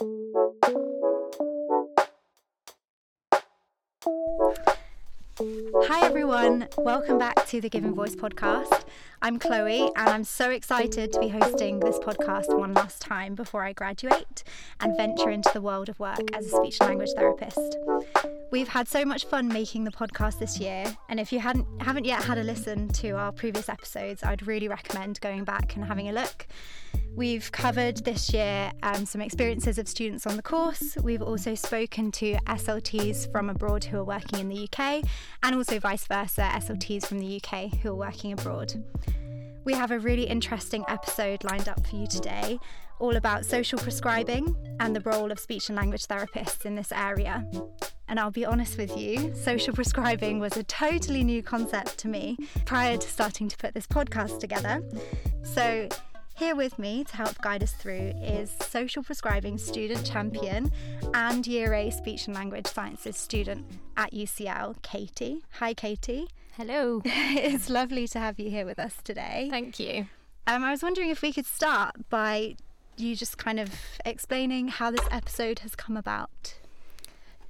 Hi, everyone. Welcome back to the Giving Voice podcast. I'm Chloe, and I'm so excited to be hosting this podcast one last time before I graduate and venture into the world of work as a speech language therapist. We've had so much fun making the podcast this year, and if you hadn't haven't yet had a listen to our previous episodes, I'd really recommend going back and having a look. We've covered this year um, some experiences of students on the course. We've also spoken to SLTs from abroad who are working in the UK, and also vice versa, SLTs from the UK who are working abroad. We have a really interesting episode lined up for you today, all about social prescribing and the role of speech and language therapists in this area. And I'll be honest with you, social prescribing was a totally new concept to me prior to starting to put this podcast together. So, here with me to help guide us through is social prescribing student champion and Year A speech and language sciences student at UCL, Katy. Hi, Katy. Hello. it's lovely to have you here with us today. Thank you. Um, I was wondering if we could start by you just kind of explaining how this episode has come about.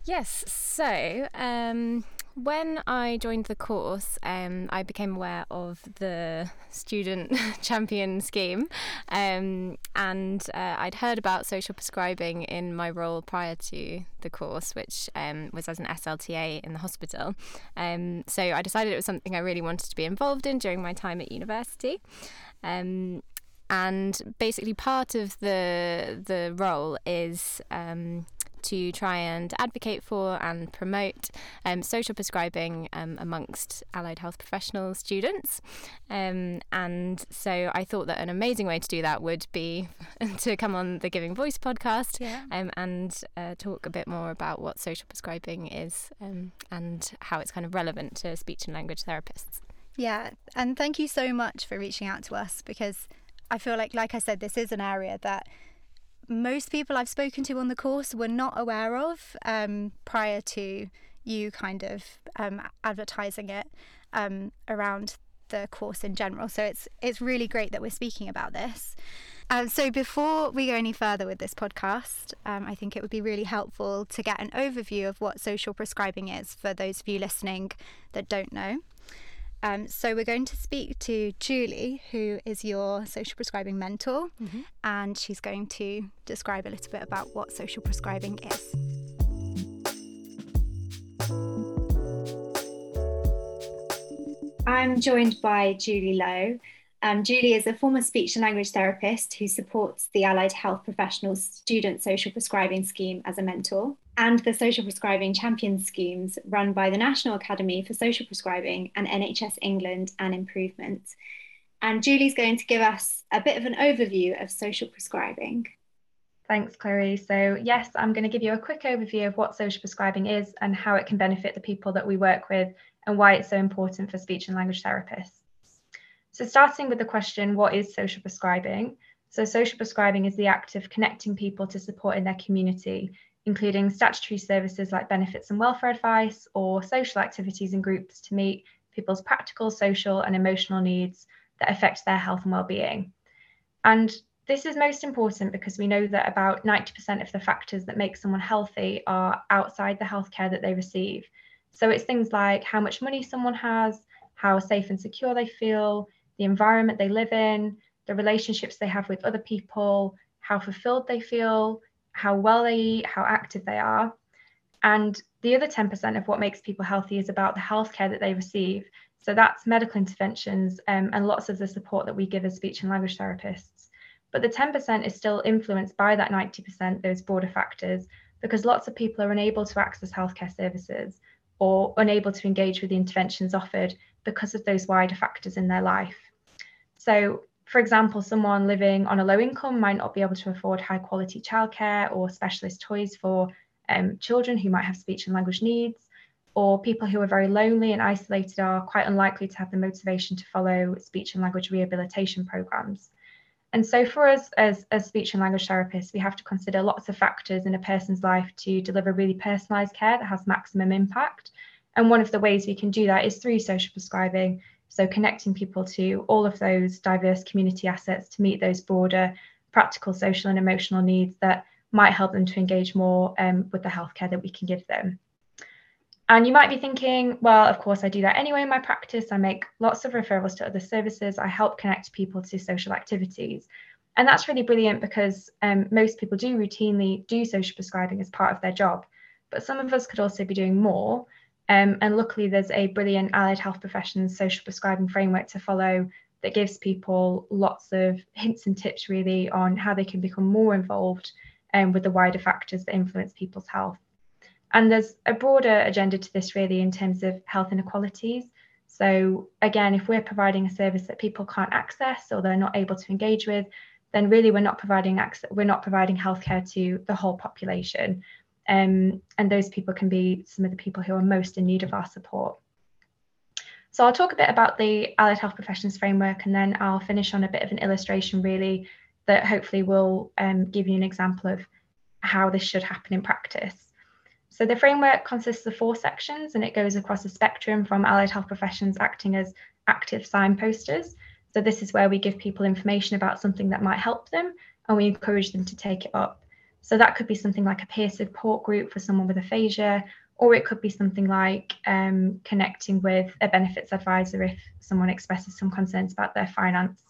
Yes, so um, when I joined the course, um, I became aware of the student champion scheme, um, and uh, I'd heard about social prescribing in my role prior to the course, which um, was as an SLTA in the hospital. Um, so I decided it was something I really wanted to be involved in during my time at university. Um, and basically, part of the the role is um, to try and advocate for and promote um, social prescribing um, amongst allied health professional students. Um, and so I thought that an amazing way to do that would be to come on the Giving Voice podcast yeah. Um, and uh, talk a bit more about what social prescribing is um, and how it's kind of relevant to speech and language therapists. Yeah, and thank you so much for reaching out to us because I feel like, like I said, this is an area that most people I've spoken to on the course were not aware of um, prior to you kind of um, advertising it um, around the course in general. So it's it's really great that we're speaking about this. Um, so before we go any further with this podcast, um, I think it would be really helpful to get an overview of what social prescribing is for those of you listening that don't know. Um, so we're going to speak to Julie, who is your social prescribing mentor, mm-hmm. and she's going to describe a little bit about what social prescribing is. I'm joined by Julie Lowe. Um, Julie is a former speech and language therapist who supports the Allied Health Professionals Student Social Prescribing Scheme as a mentor and the social prescribing champion schemes run by the National Academy for Social Prescribing and NHS England and Improvement. And Julie's going to give us a bit of an overview of social prescribing. Thanks, Chloe. So, yes, I'm going to give you a quick overview of what social prescribing is and how it can benefit the people that we work with and why it's so important for speech and language therapists. So, starting with the question, what is social prescribing? So, social prescribing is the act of connecting people to support in their community including statutory services like benefits and welfare advice or social activities and groups to meet people's practical, social, and emotional needs that affect their health and well-being. And this is most important because we know that about 90% of the factors that make someone healthy are outside the healthcare that they receive. So it's things like how much money someone has, how safe and secure they feel, the environment they live in, the relationships they have with other people, how fulfilled they feel, how well they eat, how active they are. And the other 10% of what makes people healthy is about the healthcare that they receive. So that's medical interventions um, and lots of the support that we give as speech and language therapists. But the 10% is still influenced by that 90%, those broader factors, because lots of people are unable to access healthcare services or unable to engage with the interventions offered because of those wider factors in their life. So for example, someone living on a low income might not be able to afford high quality childcare or specialist toys for um, children who might have speech and language needs, or people who are very lonely and isolated are quite unlikely to have the motivation to follow speech and language rehabilitation programs. And so, for us as, as speech and language therapists, we have to consider lots of factors in a person's life to deliver really personalised care that has maximum impact. And one of the ways we can do that is through social prescribing so connecting people to all of those diverse community assets to meet those broader practical, social and emotional needs that might help them to engage more um, with the healthcare that we can give them. And you might be thinking, well, of course, I do that anyway in my practice. I make lots of referrals to other services. I help connect people to social activities. And that's really brilliant because um, most people do routinely do social prescribing as part of their job. But some of us could also be doing more. Um, and luckily, there's a brilliant allied health professions social prescribing framework to follow that gives people lots of hints and tips really on how they can become more involved um, with the wider factors that influence people's health. And there's a broader agenda to this really in terms of health inequalities. So again, if we're providing a service that people can't access or they're not able to engage with, then really we're not providing access, we're not providing healthcare to the whole population. Um, and those people can be some of the people who are most in need of our support. So I'll talk a bit about the Allied Health Professions Framework and then I'll finish on a bit of an illustration really that hopefully will um, give you an example of how this should happen in practice. So the framework consists of four sections and it goes across a spectrum from allied health professions acting as active signposters. So this is where we give people information about something that might help them and we encourage them to take it up. So that could be something like a peer support group for someone with aphasia, or it could be something like um, connecting with a benefits advisor if someone expresses some concerns about their finance.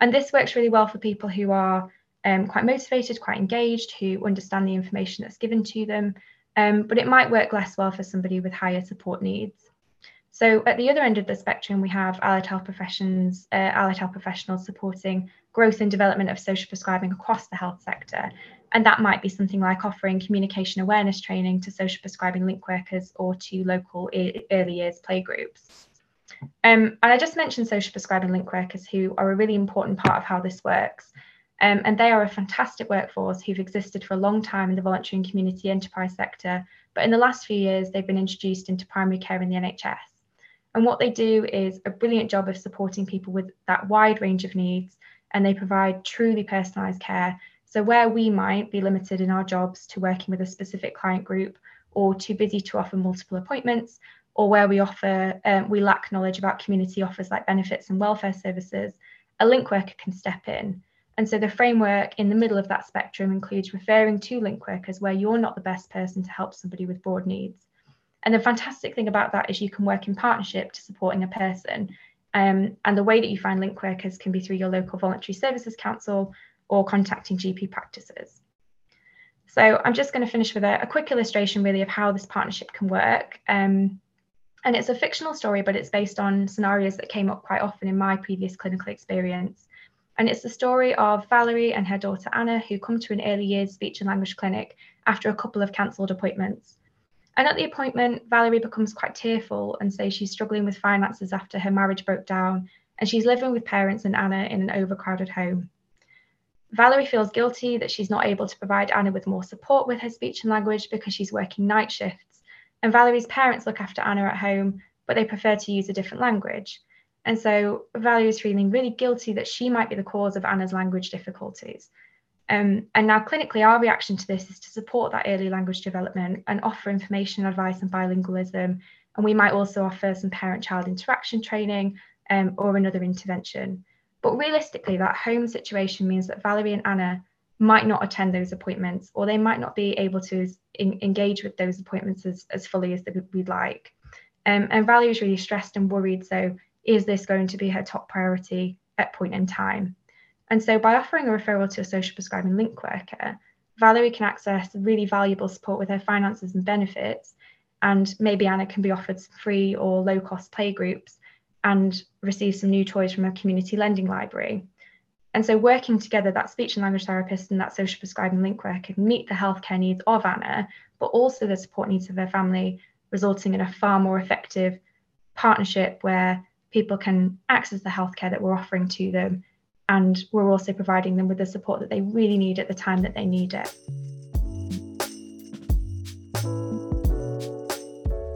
And this works really well for people who are um, quite motivated, quite engaged, who understand the information that's given to them. Um, but it might work less well for somebody with higher support needs. So at the other end of the spectrum, we have allied health professions, uh, allied health professionals supporting growth and development of social prescribing across the health sector. And that might be something like offering communication awareness training to social prescribing link workers or to local early years playgroups. Um, and I just mentioned social prescribing link workers who are a really important part of how this works. Um, and they are a fantastic workforce who've existed for a long time in the voluntary and community enterprise sector. But in the last few years, they've been introduced into primary care in the NHS. And what they do is a brilliant job of supporting people with that wide range of needs. And they provide truly personalised care. So, where we might be limited in our jobs to working with a specific client group or too busy to offer multiple appointments, or where we offer um, we lack knowledge about community offers like benefits and welfare services, a link worker can step in. And so the framework in the middle of that spectrum includes referring to link workers where you're not the best person to help somebody with broad needs. And the fantastic thing about that is you can work in partnership to supporting a person. Um, and the way that you find link workers can be through your local voluntary services council or contacting GP practices. So I'm just going to finish with a, a, quick illustration really of how this partnership can work. Um, and it's a fictional story, but it's based on scenarios that came up quite often in my previous clinical experience. And it's the story of Valerie and her daughter Anna, who come to an early years speech and language clinic after a couple of cancelled appointments. And at the appointment, Valerie becomes quite tearful and says she's struggling with finances after her marriage broke down and she's living with parents and Anna in an overcrowded home. Valerie feels guilty that she's not able to provide Anna with more support with her speech and language because she's working night shifts and Valerie's parents look after Anna at home, but they prefer to use a different language. And so Valerie is feeling really guilty that she might be the cause of Anna's language difficulties. Um, and now, clinically, our reaction to this is to support that early language development and offer information, advice, and bilingualism. And we might also offer some parent child interaction training um, or another intervention. But realistically, that home situation means that Valerie and Anna might not attend those appointments or they might not be able to in, engage with those appointments as, as fully as we'd like. Um, and Valerie is really stressed and worried. So, is this going to be her top priority at point in time? And so, by offering a referral to a social prescribing link worker, Valerie can access really valuable support with her finances and benefits. And maybe Anna can be offered free or low cost play groups and receive some new toys from a community lending library. And so, working together, that speech and language therapist and that social prescribing link worker can meet the healthcare needs of Anna, but also the support needs of her family, resulting in a far more effective partnership where people can access the healthcare that we're offering to them. And we're also providing them with the support that they really need at the time that they need it.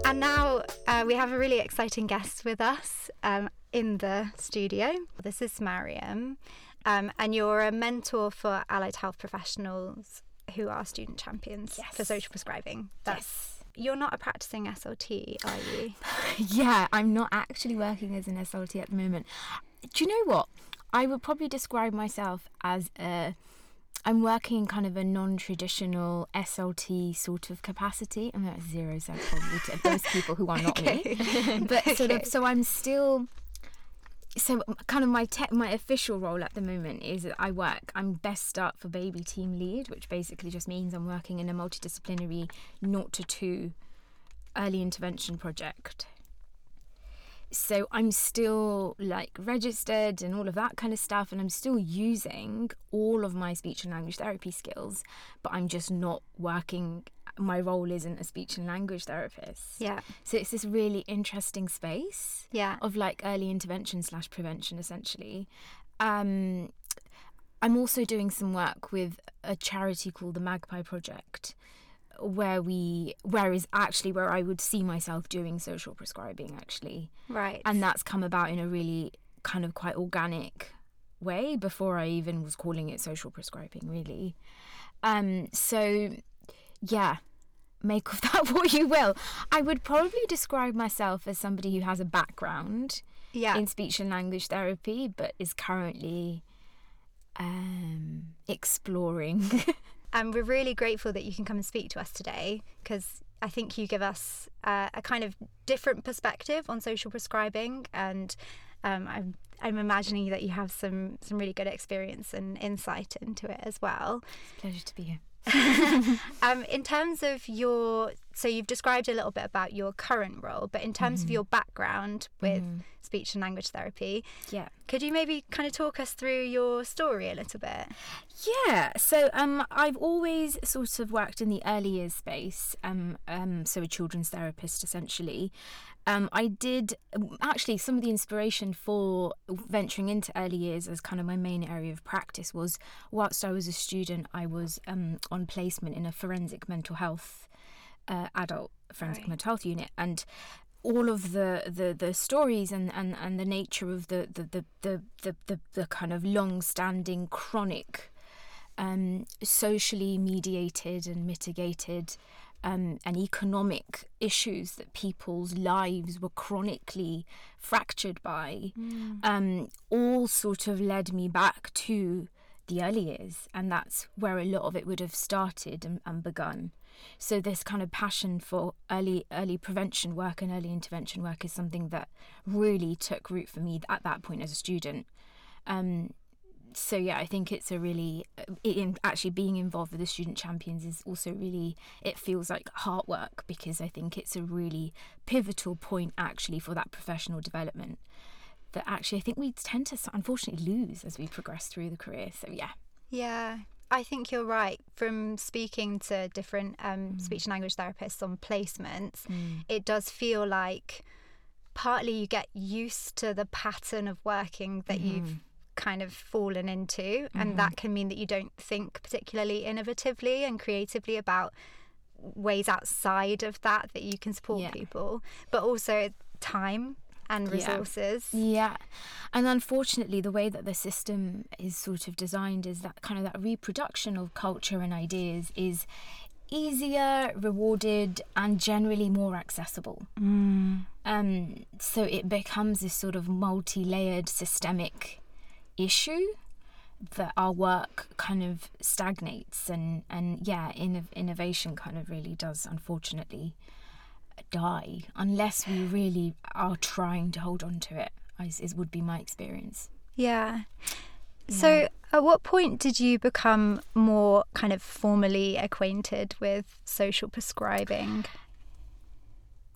And now uh, we have a really exciting guest with us um, in the studio. This is Mariam. Um, and you're a mentor for allied health professionals who are student champions yes. for social prescribing. That's yes. You're not a practicing SLT, are you? yeah, I'm not actually working as an SLT at the moment. Do you know what? I would probably describe myself as a I'm working in kind of a non-traditional SLT sort of capacity. I mean, that's zero probably to those people who are not me, but sort of. So I'm still. So kind of my tech, my official role at the moment is that I work. I'm best start for baby team lead, which basically just means I'm working in a multidisciplinary, naught to two, early intervention project so I'm still like registered and all of that kind of stuff, and I'm still using all of my speech and language therapy skills, but I'm just not working. My role isn't a speech and language therapist. Yeah. So it's this really interesting space. Yeah. Of like early intervention slash prevention, essentially. Um, I'm also doing some work with a charity called the Magpie Project, where we where is actually where I would see myself doing social prescribing actually. Right. And that's come about in a really kind of quite organic way before I even was calling it social prescribing really. Um so yeah, make of that what you will. I would probably describe myself as somebody who has a background yeah. in speech and language therapy but is currently um exploring And we're really grateful that you can come and speak to us today because I think you give us uh, a kind of different perspective on social prescribing, and um, I'm I'm imagining that you have some some really good experience and insight into it as well. It's a pleasure to be here. Um, in terms of your, so you've described a little bit about your current role, but in terms mm-hmm. of your background with mm-hmm. speech and language therapy, yeah, could you maybe kind of talk us through your story a little bit? Yeah, so um, I've always sort of worked in the early years space, um, um, so a children's therapist essentially, um, I did actually some of the inspiration for venturing into early years as kind of my main area of practice was whilst I was a student, I was um, on placement in a forensic mental health uh, adult forensic right. mental health unit, and all of the, the, the stories and, and, and the nature of the the, the, the, the, the, the kind of long standing chronic um, socially mediated and mitigated um, and economic issues that people's lives were chronically fractured by, mm. um, all sort of led me back to the early years, and that's where a lot of it would have started and, and begun. So this kind of passion for early early prevention work and early intervention work is something that really took root for me at that point as a student. Um, so yeah, I think it's a really in actually being involved with the student champions is also really it feels like hard work because I think it's a really pivotal point actually for that professional development that actually I think we tend to unfortunately lose as we progress through the career. So yeah. Yeah. I think you're right. From speaking to different um, mm. speech and language therapists on placements, mm. it does feel like partly you get used to the pattern of working that mm. you've kind of fallen into mm-hmm. and that can mean that you don't think particularly innovatively and creatively about ways outside of that that you can support yeah. people but also time and resources. Yeah. yeah. And unfortunately, the way that the system is sort of designed is that kind of that reproduction of culture and ideas is easier, rewarded, and generally more accessible. Mm. Um, so it becomes this sort of multi layered systemic issue that our work kind of stagnates and and yeah in, innovation kind of really does unfortunately die unless we really are trying to hold on to it as is would be my experience. Yeah. So at what point did you become more kind of formally acquainted with social prescribing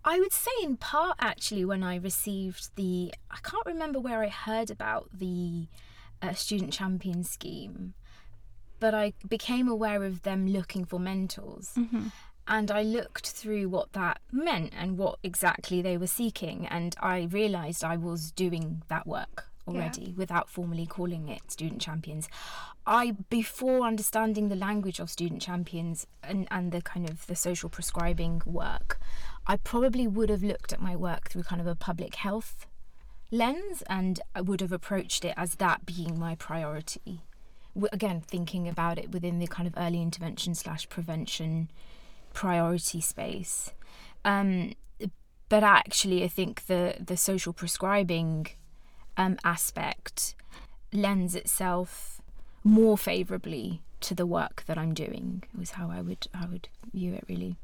I would say in part actually when I received the I can't remember where I heard about the a student champion scheme, but I became aware of them looking for mentors. Mm-hmm. And I looked through what that meant and what exactly they were seeking, and I realised I was doing that work already yeah. without formally calling it student champions. I before understanding the language of student champions and, and the kind of the social prescribing work, I probably would have looked at my work through kind of a public health lens and I would have approached it as that being my priority. Again, thinking about it within the kind of early intervention slash prevention priority space. Um, but actually, I think the, the social prescribing um, aspect lends itself more favourably to the work that I'm doing. Was how I would I would view it really.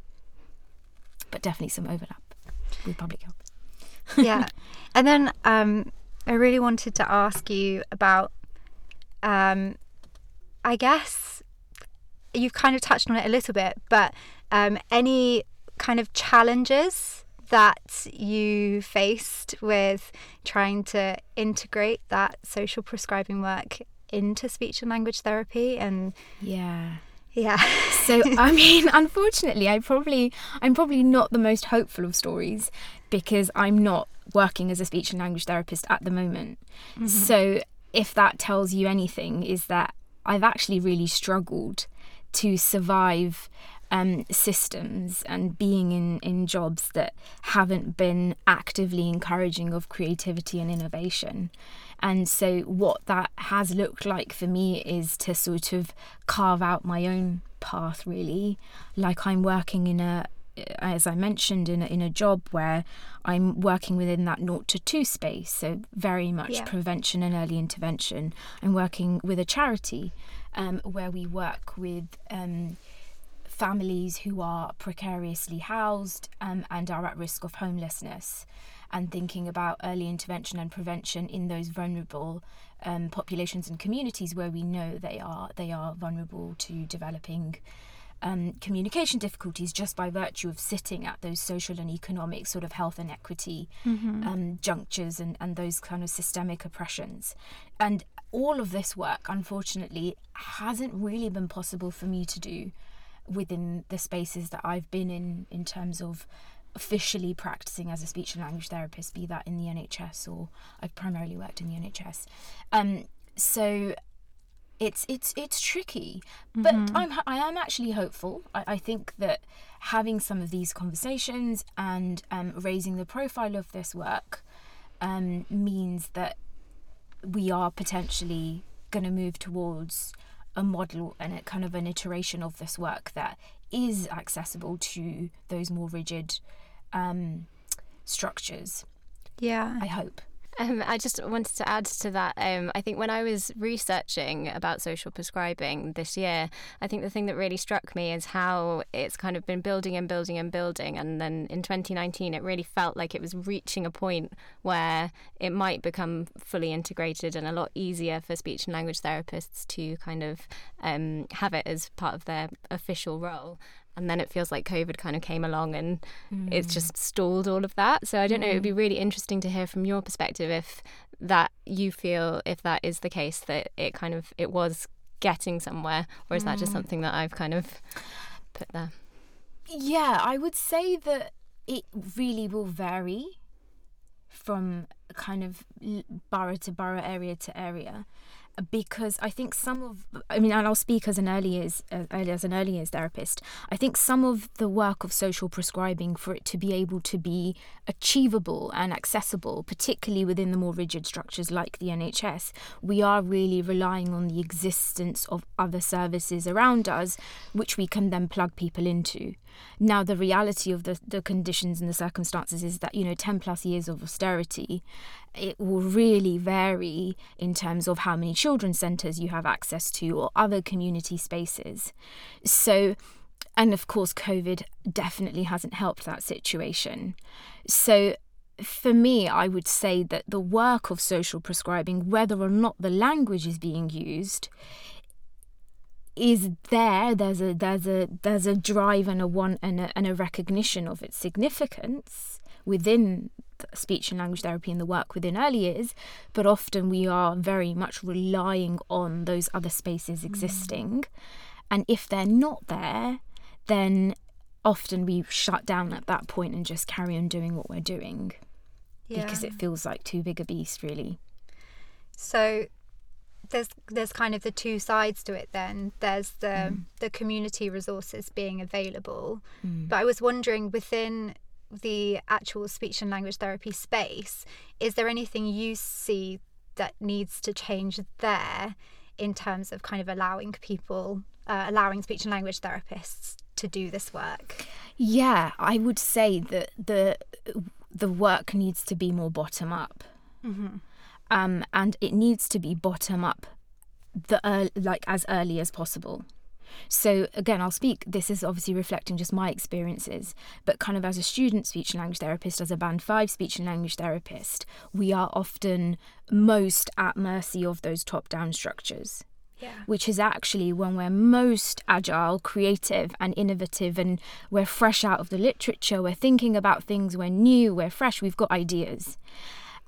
But definitely some overlap with public health. yeah, and then um, I really wanted to ask you about, um, I guess you've kind of touched on it a little bit, but um, any kind of challenges that you faced with trying to integrate that social prescribing work into speech and language therapy and yeah. Yeah. So i mean unfortunately i probably i'm probably not the most hopeful of stories because i'm not working as a speech and language therapist at the moment. Mm-hmm. so if that tells you anything is that i've actually really struggled to survive um, systems and being in, in jobs that haven't been actively encouraging of creativity and innovation. And so, what that has looked like for me is to sort of carve out my own path, really. Like I'm working in a, as I mentioned, in a, in a job where I'm working within that naught to two space, so very much yeah. prevention and early intervention. I'm working with a charity um, where we work with. Um, families who are precariously housed um, and are at risk of homelessness, and thinking about early intervention and prevention in those vulnerable um, populations and communities where we know they are they are vulnerable to developing um, communication difficulties just by virtue of sitting at those social and economic sort of health and equity mm-hmm. um, junctures and, and those kind of systemic oppressions. And all of this work, unfortunately, hasn't really been possible for me to do within the spaces that I've been in, in terms of officially practicing as a speech and language therapist, be that in the NHS or I've primarily worked in the NHS. Um, so it's it's it's tricky, but mm-hmm. I'm I am actually hopeful. I, I, think that having some of these conversations and um, raising the profile of this work um, means that we are potentially going to move towards a model and a kind of an iteration of this work that is accessible to those more rigid um, structures. Yeah. I hope. Um, I just wanted to add to that. Um, I think when I was researching about social prescribing this year, I think the thing that really struck me is how it's kind of been building and building and building. And then in 2019, it really felt like it was reaching a point where it might become fully integrated and a lot easier for speech and language therapists to kind of um, have it as part of their official role and then it feels like COVID kind of came along and mm. it's just stalled all of that. So I don't know, it would be mm. really interesting to hear from your perspective if that you feel if that is the case that it kind of it was getting somewhere or is that just mm. something that I've kind of put there? Yeah, I would say that it really will vary from kind of borough to borough, area to area because I think some of, I mean, and I'll speak as an early years, uh, as an early years therapist. I think some of the work of social prescribing for it to be able to be achievable and accessible, particularly within the more rigid structures like the NHS, we are really relying on the existence of other services around us, which we can then plug people into. Now, the reality of the, the conditions and the circumstances is that, you know, 10 plus years of austerity it will really vary in terms of how many children's centres you have access to or other community spaces. So, and of course, COVID definitely hasn't helped that situation. So, for me, I would say that the work of social prescribing, whether or not the language is being used, is there. There's a there's a there's a drive and a want and a, and a recognition of its significance within speech and language therapy and the work within early years, but often we are very much relying on those other spaces mm. existing. Mm. And if they're not there, then often we shut down at that point and just carry on doing what we're doing yeah. because it feels like too big a beast, really. So there's there's kind of the two sides to it then there's the mm. the community resources being available mm. but i was wondering within the actual speech and language therapy space, is there anything you see that needs to change there in terms of kind of allowing people, uh, allowing speech and language therapists to do this work? Yeah, I would say that the the work needs to be more bottom up, mm-hmm. Um, and it needs to be bottom up the early, like as early as possible. So again, I'll speak. This is obviously reflecting just my experiences, but kind of as a student speech and language therapist, as a band five speech and language therapist, we are often most at mercy of those top-down structures. Yeah. Which is actually when we're most agile, creative, and innovative, and we're fresh out of the literature, we're thinking about things, we're new, we're fresh, we've got ideas.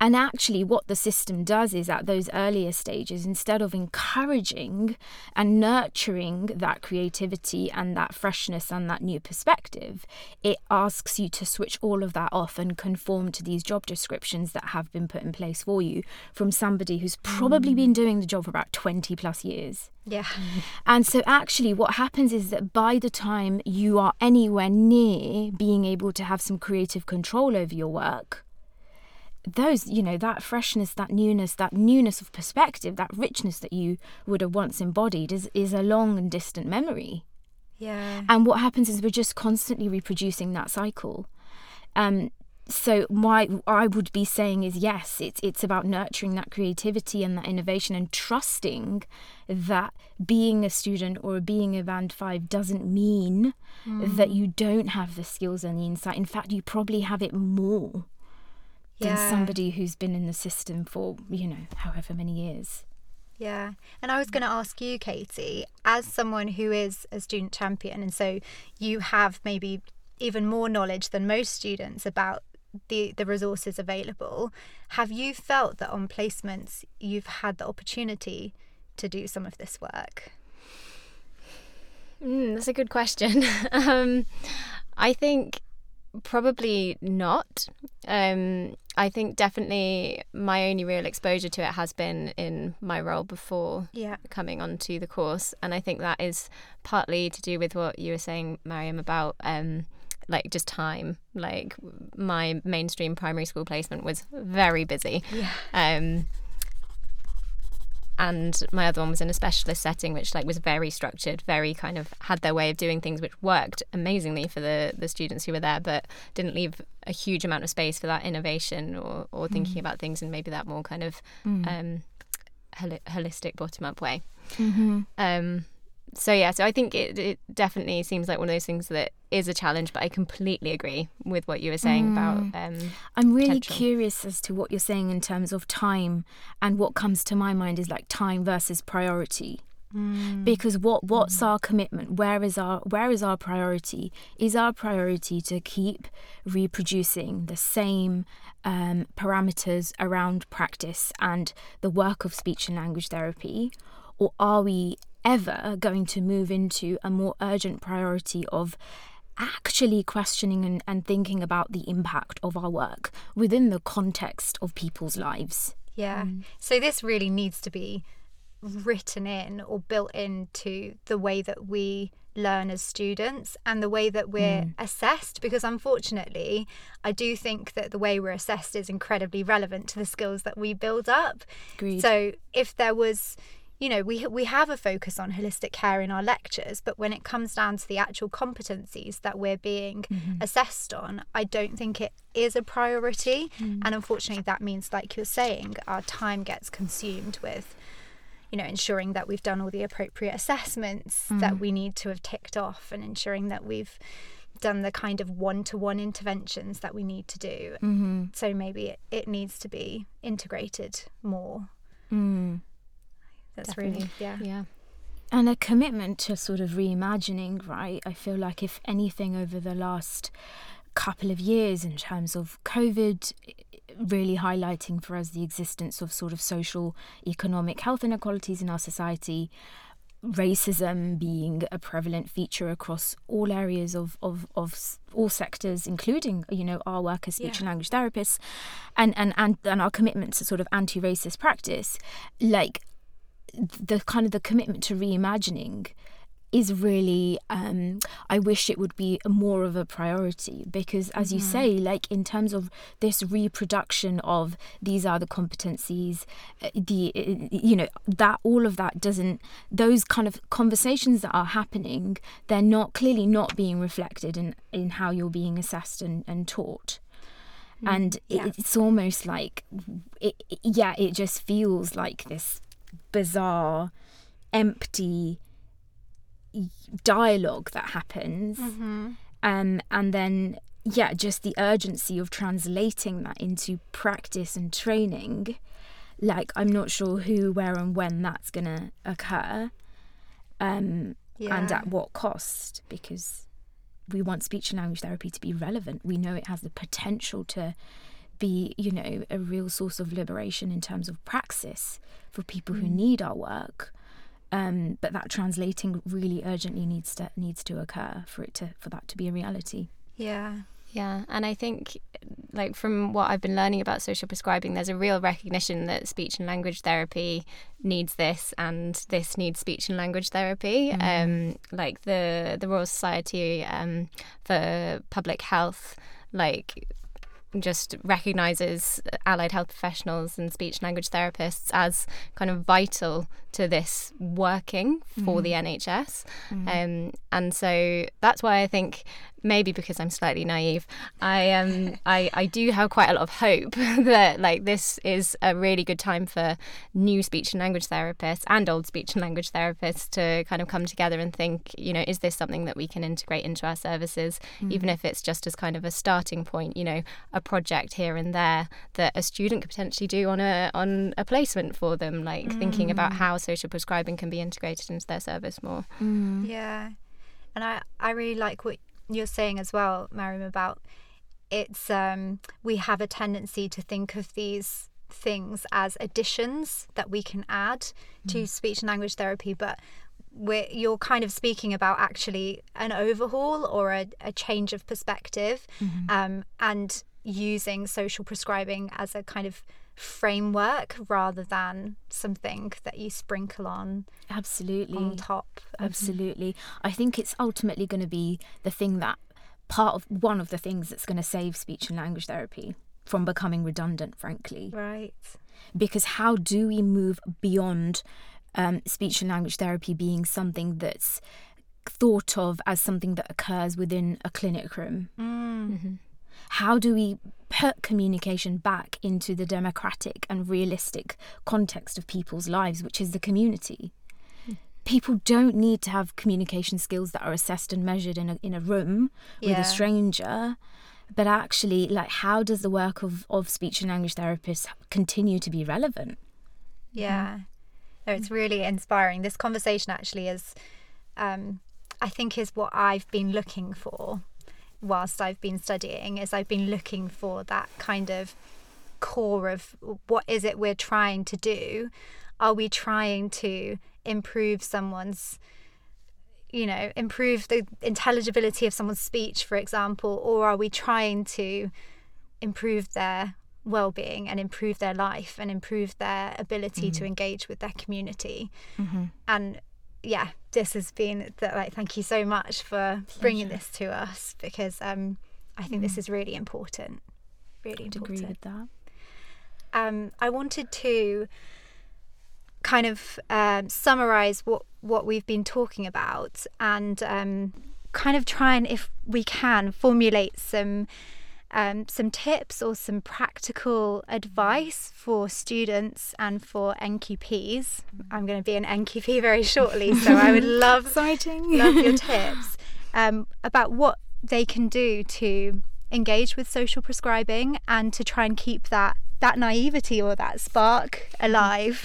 And actually, what the system does is at those earlier stages, instead of encouraging and nurturing that creativity and that freshness and that new perspective, it asks you to switch all of that off and conform to these job descriptions that have been put in place for you from somebody who's probably mm. been doing the job for about 20 plus years. Yeah. And so, actually, what happens is that by the time you are anywhere near being able to have some creative control over your work, those, you know, that freshness, that newness, that newness of perspective, that richness that you would have once embodied is, is a long and distant memory. Yeah. And what happens is we're just constantly reproducing that cycle. Um, so my I would be saying is yes, it's it's about nurturing that creativity and that innovation and trusting that being a student or being a band five doesn't mean Mm. that you don't have the skills and the insight. In fact, you probably have it more than somebody who's been in the system for, you know, however many years. Yeah. And I was going to ask you, Katy, as someone who is a student champion, and so you have maybe even more knowledge than most students about the, the resources available, have you felt that on placements you've had the opportunity to do some of this work? Mm, that's a good question. um, I think probably not. Um, I think definitely my only real exposure to it has been in my role before Yeah. coming onto the course, and I think that is partly to do with what you were saying, Mariam, about um, like just time. Like my mainstream primary school placement was very busy. Yeah. Um, and my other one was in a specialist setting which like was very structured very kind of had their way of doing things which worked amazingly for the the students who were there but didn't leave a huge amount of space for that innovation or or thinking about things in maybe that more kind of um holi- holistic bottom up way. Mm-hmm. um so yeah so i think it, it definitely seems like one of those things that is a challenge but i completely agree with what you were saying about um I'm really potential. curious as to what you're saying in terms of time, and what comes to my mind is like time versus priority. Because what what's our commitment? Where is our where is our priority? Is our priority to keep reproducing the same um, parameters around practice and the work of speech and language therapy, or are we ever going to move into a more urgent priority of actually questioning and, and thinking about the impact of our work within the context of people's lives. Yeah. Mm. So this really needs to be written in or built into the way that we learn as students and the way that we're mm. assessed because unfortunately I do think that the way we're assessed is incredibly relevant to the skills that we build up. Agreed. So if there was you know we we have a focus on holistic care in our lectures but when it comes down to the actual competencies that we're being assessed on I don't think it is a priority. And unfortunately that means like you're saying our time gets consumed with you know ensuring that we've done all the appropriate assessments that we need to have ticked off and ensuring that we've done the kind of one-to-one interventions that we need to do. Mm-hmm. so maybe it, it needs to be integrated more. Mm. That's Definitely. really yeah yeah And a commitment to sort of reimagining, right? I feel like if anything over the last couple of years in terms of COVID really highlighting for us the existence of sort of social, economic health inequalities in our society, racism being a prevalent feature across all areas of, of, of all sectors, including, you know, our work as speech Yeah. and language therapists and, and, and, and our commitment to sort of anti-racist practice, like the kind of the commitment to reimagining is really um i wish it would be more of a priority because as you say like in terms of this reproduction of these are the competencies uh, the uh, you know that all of that doesn't those kind of conversations that are happening they're not clearly not being reflected in in how you're being assessed and, and taught. And it, it's almost like it- yeah it just feels like this bizarre empty dialogue that happens. Mm-hmm. um, and then yeah just the urgency of translating that into practice and training. Like i'm not sure who where and when that's going to occur um, and at what cost because we want speech and language therapy to be relevant. We know it has the potential to be you know a real source of liberation in terms of praxis for people who need our work um, but that translating really urgently needs to needs to occur for it to for that to be a reality Yeah. Yeah, and I think, like from what I've been learning about social prescribing, there's a real recognition that speech and language therapy needs this, and this needs speech and language therapy. Um, like the the Royal Society um, for Public Health, like just recognizes allied health professionals and speech and language therapists as kind of vital to this working for the NHS. Um, and so that's why I think maybe because I'm slightly naive, I um I, I do have quite a lot of hope that like this is a really good time for new speech and language therapists and old speech and language therapists to kind of come together and think, you know, is this something that we can integrate into our services, mm. even if it's just as kind of a starting point, you know, a project here and there that a student could potentially do on a on a placement for them, like thinking about mm. how social prescribing can be integrated into their service more. Mm. Yeah. And I, I really like what you're saying as well, Mariam, about it's um we have a tendency to think of these things as additions that we can add to speech and language therapy, but we're, you're kind of speaking about actually an overhaul or a, a change of perspective um, and using social prescribing as a kind of framework rather than something that you sprinkle on absolutely on top of Absolutely. I think it's ultimately going to be the thing that part of one of the things that's going to save speech and language therapy from becoming redundant, frankly. right Because how do we move beyond um, speech and language therapy being something that's thought of as something that occurs within a clinic room? Mm. Mm-hmm. How do we put communication back into the democratic and realistic context of people's lives, which is the community? people don't need to have communication skills that are assessed and measured in a in a room with a stranger but actually like how does the work of of speech and language therapists continue to be relevant Yeah. No, it's really inspiring. This conversation actually is, um, I think, is what I've been looking for whilst I've been studying. Is I've been looking for that kind of core of what is it we're trying to do? Are we trying to improve someone's you know, improve the intelligibility of someone's speech, for example, or are we trying to improve their well-being and improve their life and improve their ability to mm-hmm. engage with their community? Mm-hmm. And yeah, this has been that. Like, thank you so much for bringing this to us because um, I think this is really important. Really I'd agree with that um, I wanted to kind of um, summarize what what we've been talking about and um, kind of try and, if we can, formulate some um, some tips or some practical advice for students and for NQPs. I'm going to be an NQP very shortly, so I would love exciting love your tips um, about what they can do to engage with social prescribing and to try and keep that that naivety or that spark alive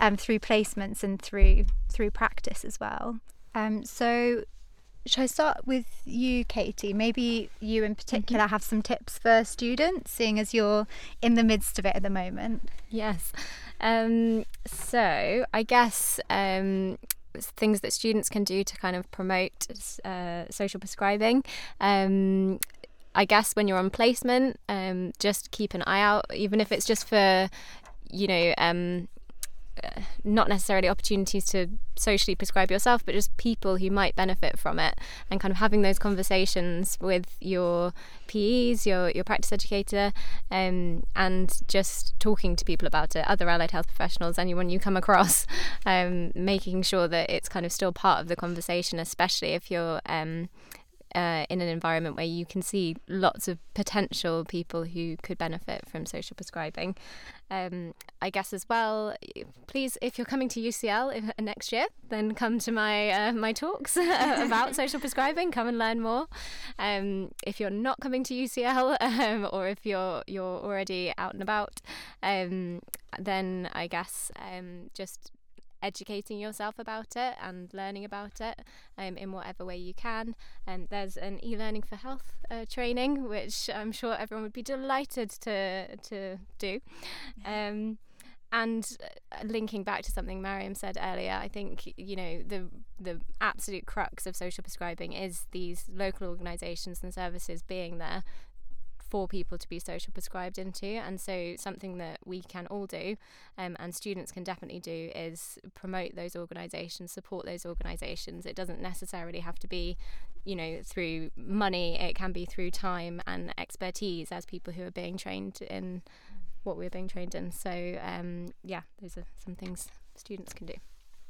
um, through placements and through through practice as well. Um, so, should I start with you, Katy? Maybe you in particular have some tips for students, seeing as you're in the midst of it at the moment. Yes. Um, so I guess um, things that students can do to kind of promote uh, social prescribing. Um, I guess when you're on placement, um, just keep an eye out, even if it's just for, you know, um, not necessarily opportunities to socially prescribe yourself, but just people who might benefit from it, and kind of having those conversations with your PEs, your your practice educator, um, and just talking to people about it, other allied health professionals, anyone you come across, um, making sure that it's kind of still part of the conversation, especially if you're um, uh, in an environment where you can see lots of potential people who could benefit from social prescribing. Um, I guess as well, please, if you're coming to UCL if, next year, then come to my uh, my talks about social prescribing. Come and learn more. Um, if you're not coming to UCL, um, or if you're you're already out and about, um, then I guess um, just educating yourself about it and learning about it um, in whatever way you can. And there's an e-learning for health uh, training, which I'm sure everyone would be delighted to to do. Um, and uh, linking back to something Mariam said earlier, I think you know the the absolute crux of social prescribing is these local organisations and services being there for people to be social prescribed into. And so, something that we can all do um, and students can definitely do is promote those organisations, support those organisations. It doesn't necessarily have to be, you know, through money, it can be through time and expertise as people who are being trained in what we're being trained in. So, um, yeah, those are some things students can do.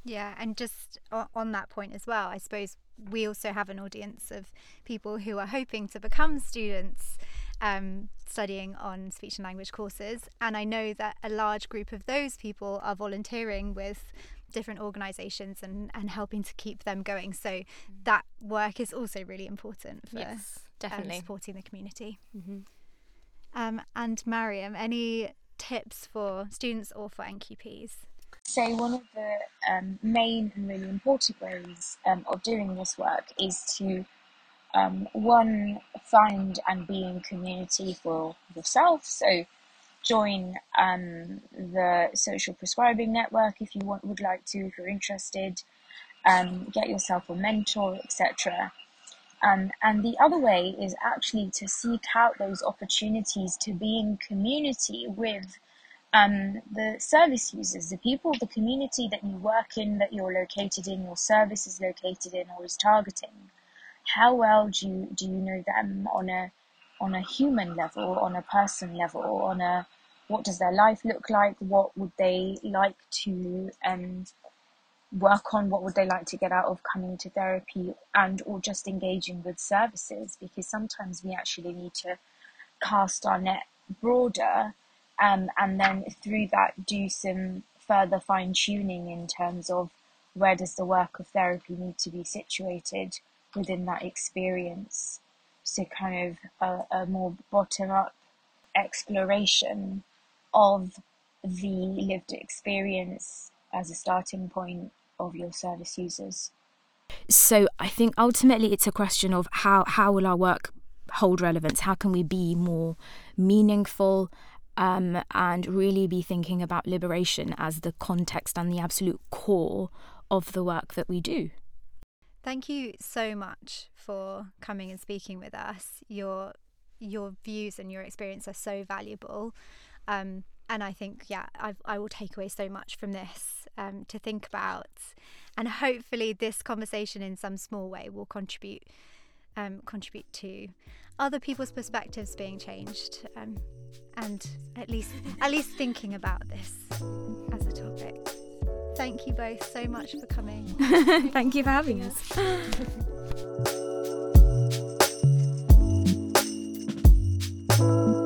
Yeah, and just on that point as well, I suppose we also have an audience of people who are hoping to become students um, studying on speech and language courses. And I know that a large group of those people are volunteering with different organisations and, and helping to keep them going. So mm. that work is also really important for yes, definitely. Um, supporting the community. Mm-hmm. Um, and Mariam, any tips for students or for NQPs? So, one of the um, main and really important ways um, of doing this work is to um, one, find and be in community for yourself. So join um, the social prescribing network if you want, would like to, if you're interested. Um, get yourself a mentor, etc. Um, and the other way is actually to seek out those opportunities to be in community with um, the service users, the people, the community that you work in, that you're located in, your service is located in or is targeting how well do you do you know them on a on a human level, on a person level, on a what does their life look like? What would they like to um, work on? What would they like to get out of coming to therapy and or just engaging with services? Because sometimes we actually need to cast our net broader um, and then through that do some further fine tuning in terms of where does the work of therapy need to be situated within that experience. So, kind of a, a more bottom up exploration of the lived experience as a starting point of your service users. So, I think ultimately it's a question of how, how will our work hold relevance? How can we be more meaningful? Um, and really be thinking about liberation as the context and the absolute core of the work that we do. Thank you so much for coming and speaking with us. Your your views and your experience are so valuable. Um, and I think, yeah, I've, I will take away so much from this um, to think about. And hopefully, this conversation in some small way will contribute um, contribute to other people's perspectives being changed, um, and at least at least thinking about this as a topic. Thank you both so much for coming. Thank you for having us.